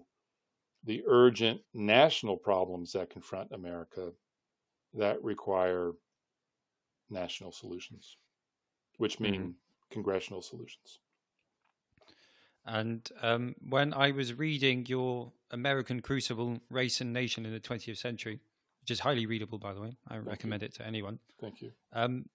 B: the urgent national problems that confront America that require national solutions, which mean mm-hmm congressional solutions.
A: And um, when I was reading your American Crucible Race and Nation in the 20th Century, which is highly readable, by the way, I Thank recommend you. it to anyone.
B: Thank you.
A: Um,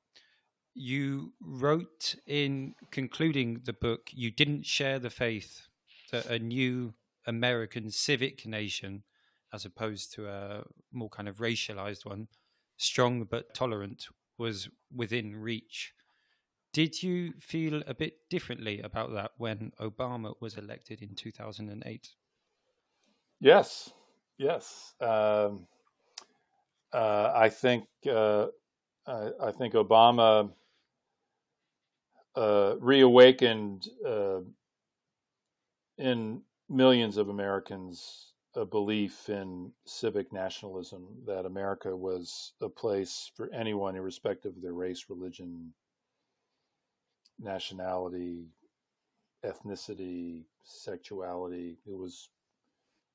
A: you wrote in concluding the book, you didn't share the faith that a new American civic nation, as opposed to a more kind of racialized one, strong but tolerant, was within reach. Did you feel a bit differently about that when Obama was elected in 2008?
B: Yes, yes. Um, uh, I think uh, I, I, think Obama uh, reawakened uh, in millions of Americans a belief in civic nationalism that America was a place for anyone, irrespective of their race, religion, nationality, ethnicity, sexuality, who was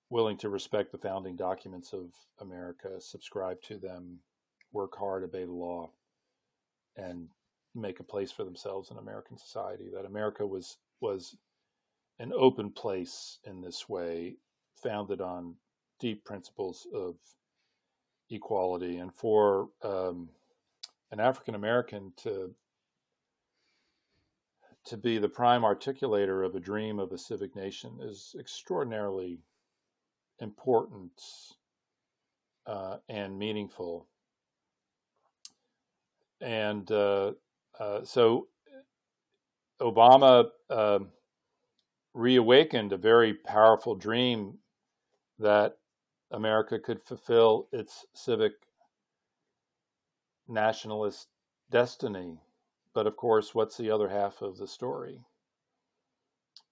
B: willing to respect the founding documents of America, subscribe to them, work hard, obey the law, and make a place for themselves in American society. That America was was an open place in this way, founded on deep principles of equality, and for um, an African American to to be the prime articulator of a dream of a civic nation is extraordinarily important uh, and meaningful. And uh, uh, so Obama um, reawakened a very powerful dream that America could fulfill its civic nationalist destiny but of course, what's the other half of the story?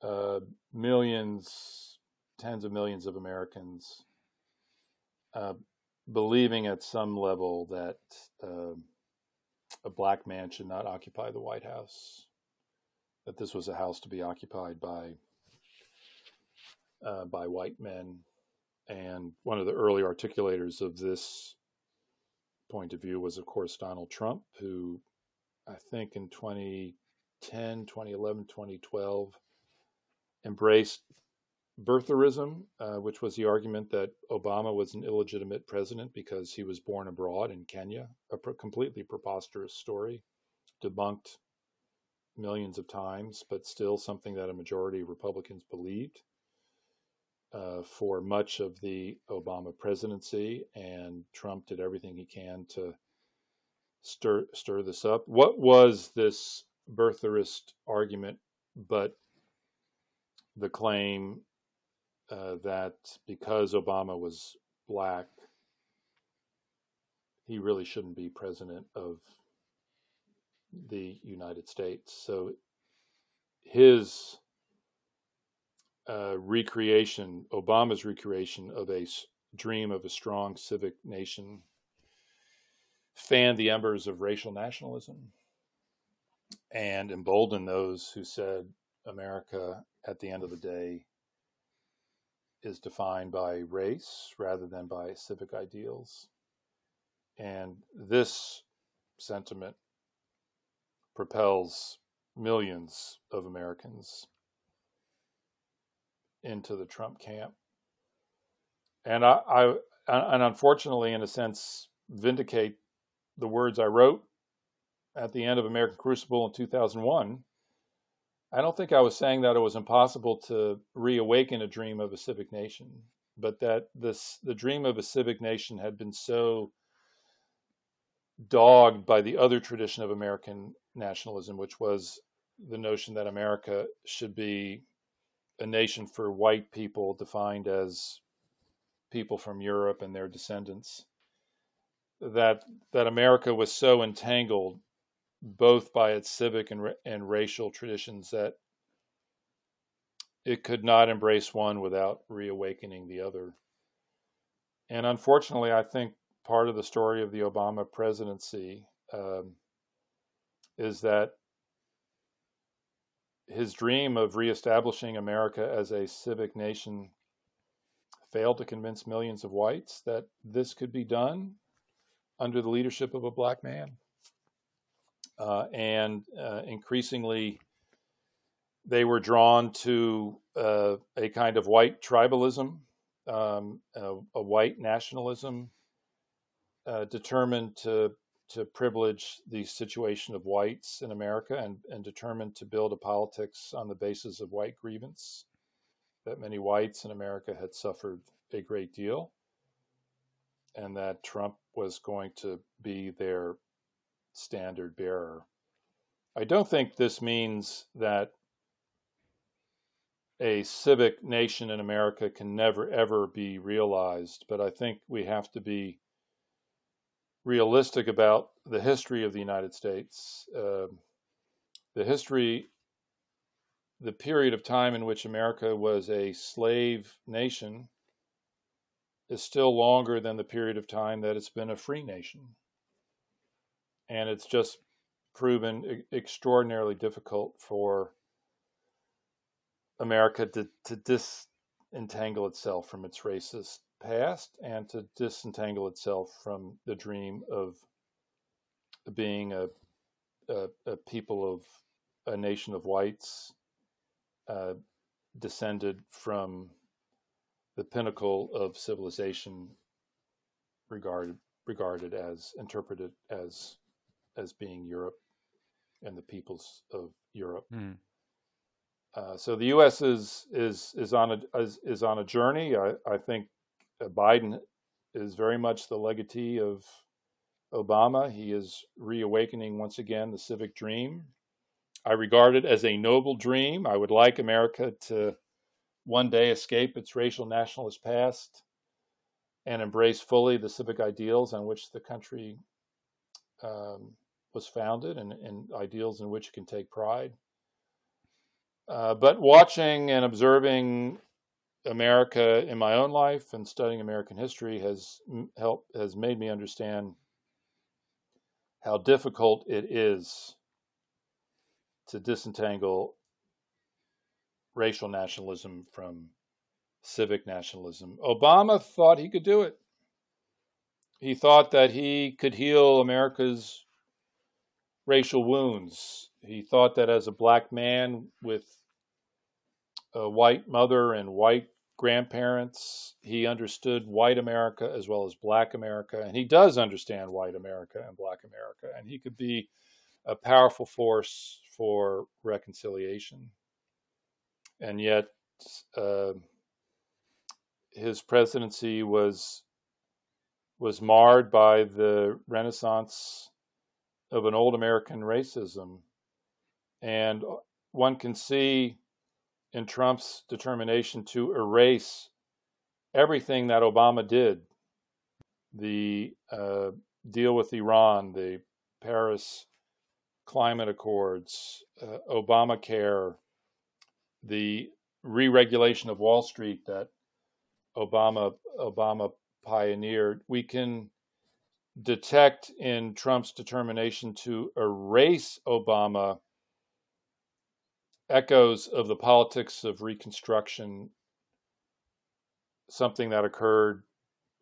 B: Uh, millions, tens of millions of Americans uh, believing at some level that uh, a black man should not occupy the White House, that this was a house to be occupied by uh, by white men. And one of the early articulators of this point of view was, of course, Donald Trump, who I think in 2010, 2011, 2012, embraced birtherism, uh, which was the argument that Obama was an illegitimate president because he was born abroad in Kenya, a completely preposterous story. debunked millions of times, but still something that a majority of Republicans believed uh, for much of the Obama presidency, and Trump did everything he can to stir stir this up. What was this birtherist argument, but the claim uh, that because Obama was black, he really shouldn't be president of the United States. So his uh, recreation, Obama's recreation of a dream of a strong civic nation, fanned the embers of racial nationalism and emboldened those who said America, at the end of the day, is defined by race rather than by civic ideals. And this sentiment propels millions of Americans into the Trump camp. And I, I and unfortunately, in a sense, vindicate the words I wrote at the end of American Crucible in 2001. I don't think I was saying that it was impossible to reawaken a dream of a civic nation, but that this the dream of a civic nation had been so dogged by the other tradition of American nationalism, which was the notion that America should be a nation for white people defined as people from Europe and their descendants. That that America was so entangled both by its civic and, and racial traditions that it could not embrace one without reawakening the other. And unfortunately, I think part of the story of the Obama presidency um, is that his dream of reestablishing America as a civic nation failed to convince millions of whites that this could be done under the leadership of a black man. Uh, and uh, increasingly, they were drawn to uh, a kind of white tribalism, um, a, a, white nationalism, uh, determined to to privilege the situation of whites in America and, and determined to build a politics on the basis of white grievance. That many whites in America had suffered a great deal, and that Trump was going to be their standard bearer. I don't think this means that a civic nation in America can never ever be realized, but I think we have to be realistic about the history of the United States. Uh, the history, the period of time in which America was a slave nation, is still longer than the period of time that it's been a free nation. And it's just proven extraordinarily difficult for America to, to disentangle itself from its racist past and to disentangle itself from the dream of being a, a, a people of a nation of whites uh, descended from the pinnacle of civilization regarded regarded as interpreted as as being Europe and the peoples of Europe. Mm. Uh, so the U.S. is is is on a is, is on a journey. I, I think uh, Biden is very much the legatee of Obama. He is reawakening once again the civic dream. I regard it as a noble dream. I would like America to one day escape its racial nationalist past and embrace fully the civic ideals on which the country um, was founded and, and, ideals in which it can take pride. Uh, but watching and observing America in my own life and studying American history has helped has made me understand how difficult it is to disentangle racial nationalism from civic nationalism. Obama thought he could do it. He thought that he could heal America's racial wounds. He thought that as a black man with a white mother and white grandparents. He understood white America as well as black America, and he does understand white America and black America. And he could be a powerful force for reconciliation. And yet, uh, his presidency was was marred by the renaissance of an old American racism. And one can see in Trump's determination to erase everything that Obama did the uh, deal with Iran, the Paris Climate Accords, uh, Obamacare, the re-regulation of Wall Street that Obama Obama pioneered. We can detect in Trump's determination to erase Obama echoes of the politics of Reconstruction, something that occurred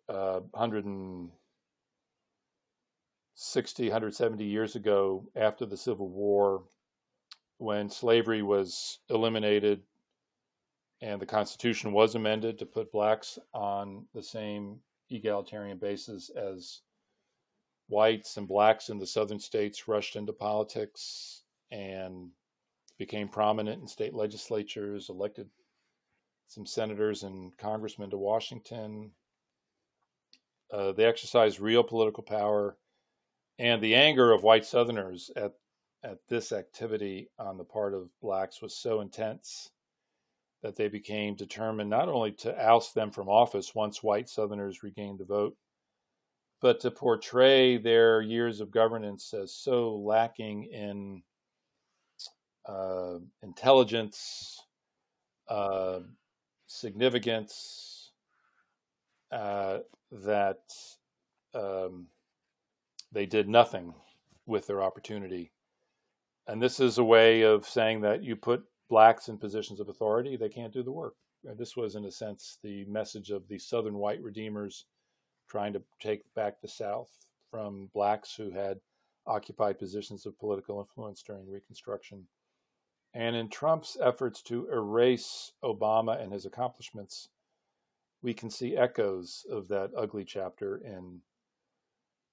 B: uh, 160, 170 years ago after the Civil War, when slavery was eliminated and the Constitution was amended to put blacks on the same egalitarian basis as whites and blacks in the southern states rushed into politics and became prominent in state legislatures, elected some senators and congressmen to Washington. Uh, they exercised real political power, and the anger of white Southerners at at this activity on the part of blacks was so intense that they became determined not only to oust them from office once white Southerners regained the vote, but to portray their years of governance as so lacking in uh, intelligence, uh, significance, uh, that um, they did nothing with their opportunity. And this is a way of saying that you put blacks in positions of authority, they can't do the work. This was, in a sense, the message of the Southern white redeemers trying to take back the South from blacks who had occupied positions of political influence during Reconstruction. And in Trump's efforts to erase Obama and his accomplishments, we can see echoes of that ugly chapter in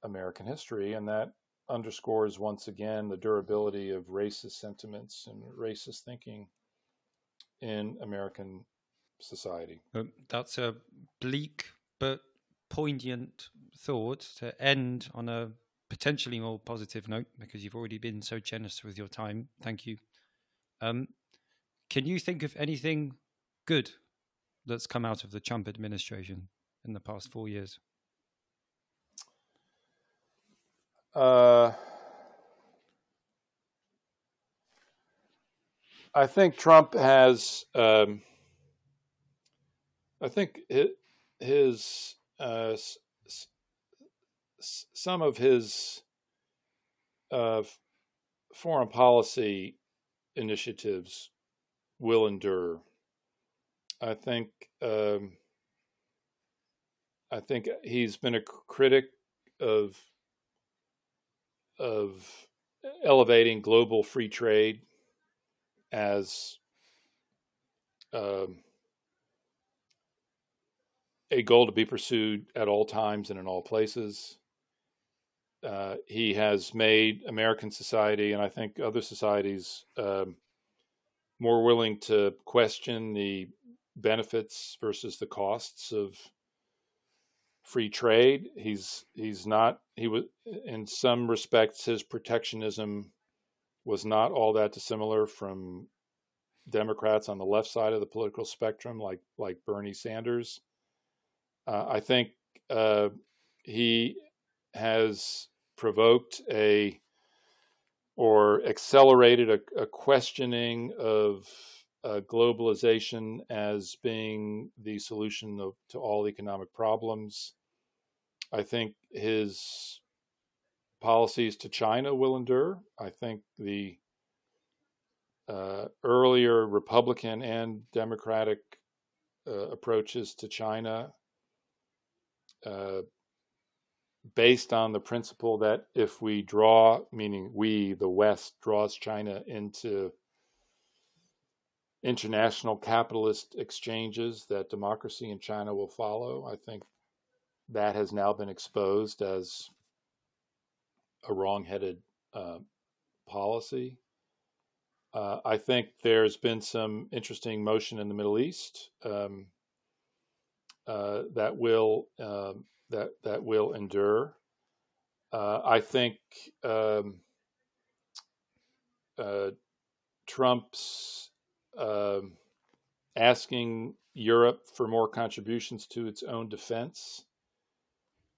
B: American history. And that underscores once again the durability of racist sentiments and racist thinking in American society.
A: That's a bleak but poignant thought to end on a potentially more positive note because you've already been so generous with your time. Thank you. Um, can you think of anything good that's come out of the Trump administration in the past four years?
B: Uh, I think Trump has. Um, I think his uh, some of his uh, foreign policy initiatives will endure. I think um, I think he's been a critic of of elevating global free trade as um, a goal to be pursued at all times and in all places. Uh, he has made American society and I think other societies um, more willing to question the benefits versus the costs of free trade. He's he's not he was in some respects his protectionism was not all that dissimilar from Democrats on the left side of the political spectrum, like like Bernie Sanders. Uh, I think uh, he has provoked a or accelerated a, a questioning of uh, globalization as being the solution of, to all economic problems. I think his policies to China will endure. I think the uh, earlier Republican and Democratic uh, approaches to China, uh, based on the principle that if we draw, meaning we, the West, draws China into international capitalist exchanges that democracy in China will follow. I think that has now been exposed as a wrong-headed uh, policy. Uh, I think there's been some interesting motion in the Middle East um, uh, that will um, that that will endure. Uh, I think um, uh, Trump's um, asking Europe for more contributions to its own defense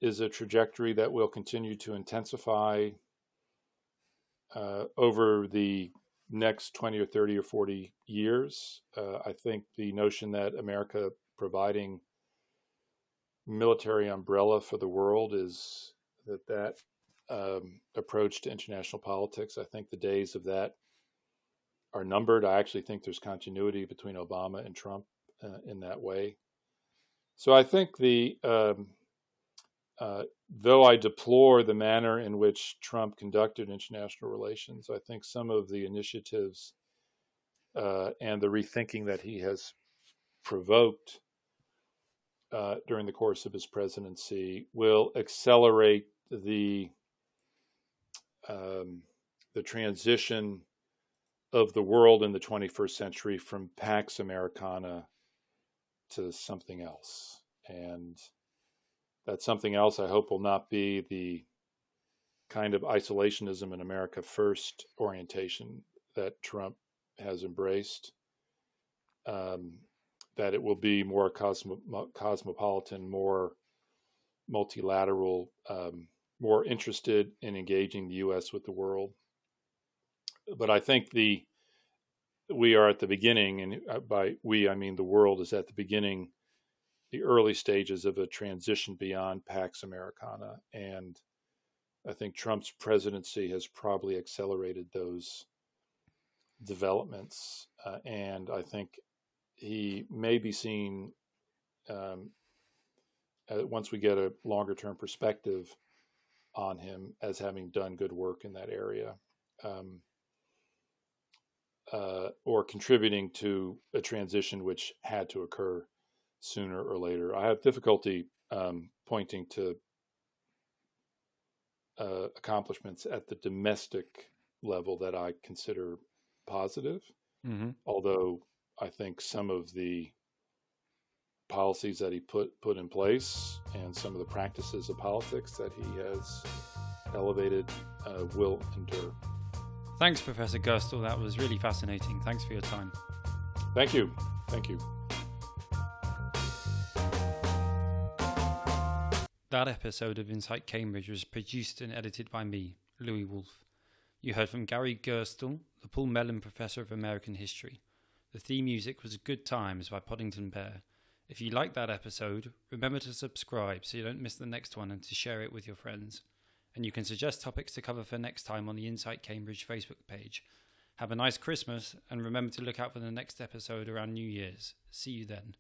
B: is a trajectory that will continue to intensify uh, over the next 20 or 30 or 40 years. Uh, I think the notion that America providing military umbrella for the world is that that um, approach to international politics. I think the days of that are numbered. I actually think there's continuity between Obama and Trump uh, in that way. So I think the um, uh, though I deplore the manner in which Trump conducted international relations, I think some of the initiatives uh, and the rethinking that he has provoked uh, during the course of his presidency will accelerate the um, the transition of the world in the 21st century from Pax Americana to something else. And that something else I hope will not be the kind of isolationism in America first orientation that Trump has embraced. Um, that it will be more cosmo- cosmopolitan, more multilateral, um, more interested in engaging the U.S. with the world. But I think the we are at the beginning, and uh, by we I mean the world is at the beginning the early stages of a transition beyond Pax Americana. And I think Trump's presidency has probably accelerated those developments. Uh, and I think he may be seen, um, uh, once we get a longer term perspective on him, as having done good work in that area. Um, uh, or contributing to a transition which had to occur sooner or later. I have difficulty um, pointing to uh, accomplishments at the domestic level that I consider positive, mm-hmm. although I think some of the policies that he put put in place and some of the practices of politics that he has elevated uh, will endure.
A: Thanks, Professor Gerstle. That was really fascinating. Thanks for your time.
B: Thank you. Thank you.
A: That episode of Insight Cambridge was produced and edited by me, Louis Wolfe. You heard from Gary Gerstle, the Paul Mellon Professor of American History. The theme music was Good Times by Podington Bear. If you liked that episode, remember to subscribe so you don't miss the next one and to share it with your friends. And you can suggest topics to cover for next time on the Insight Cambridge Facebook page. Have a nice Christmas and remember to look out for the next episode around New Year's. See you then.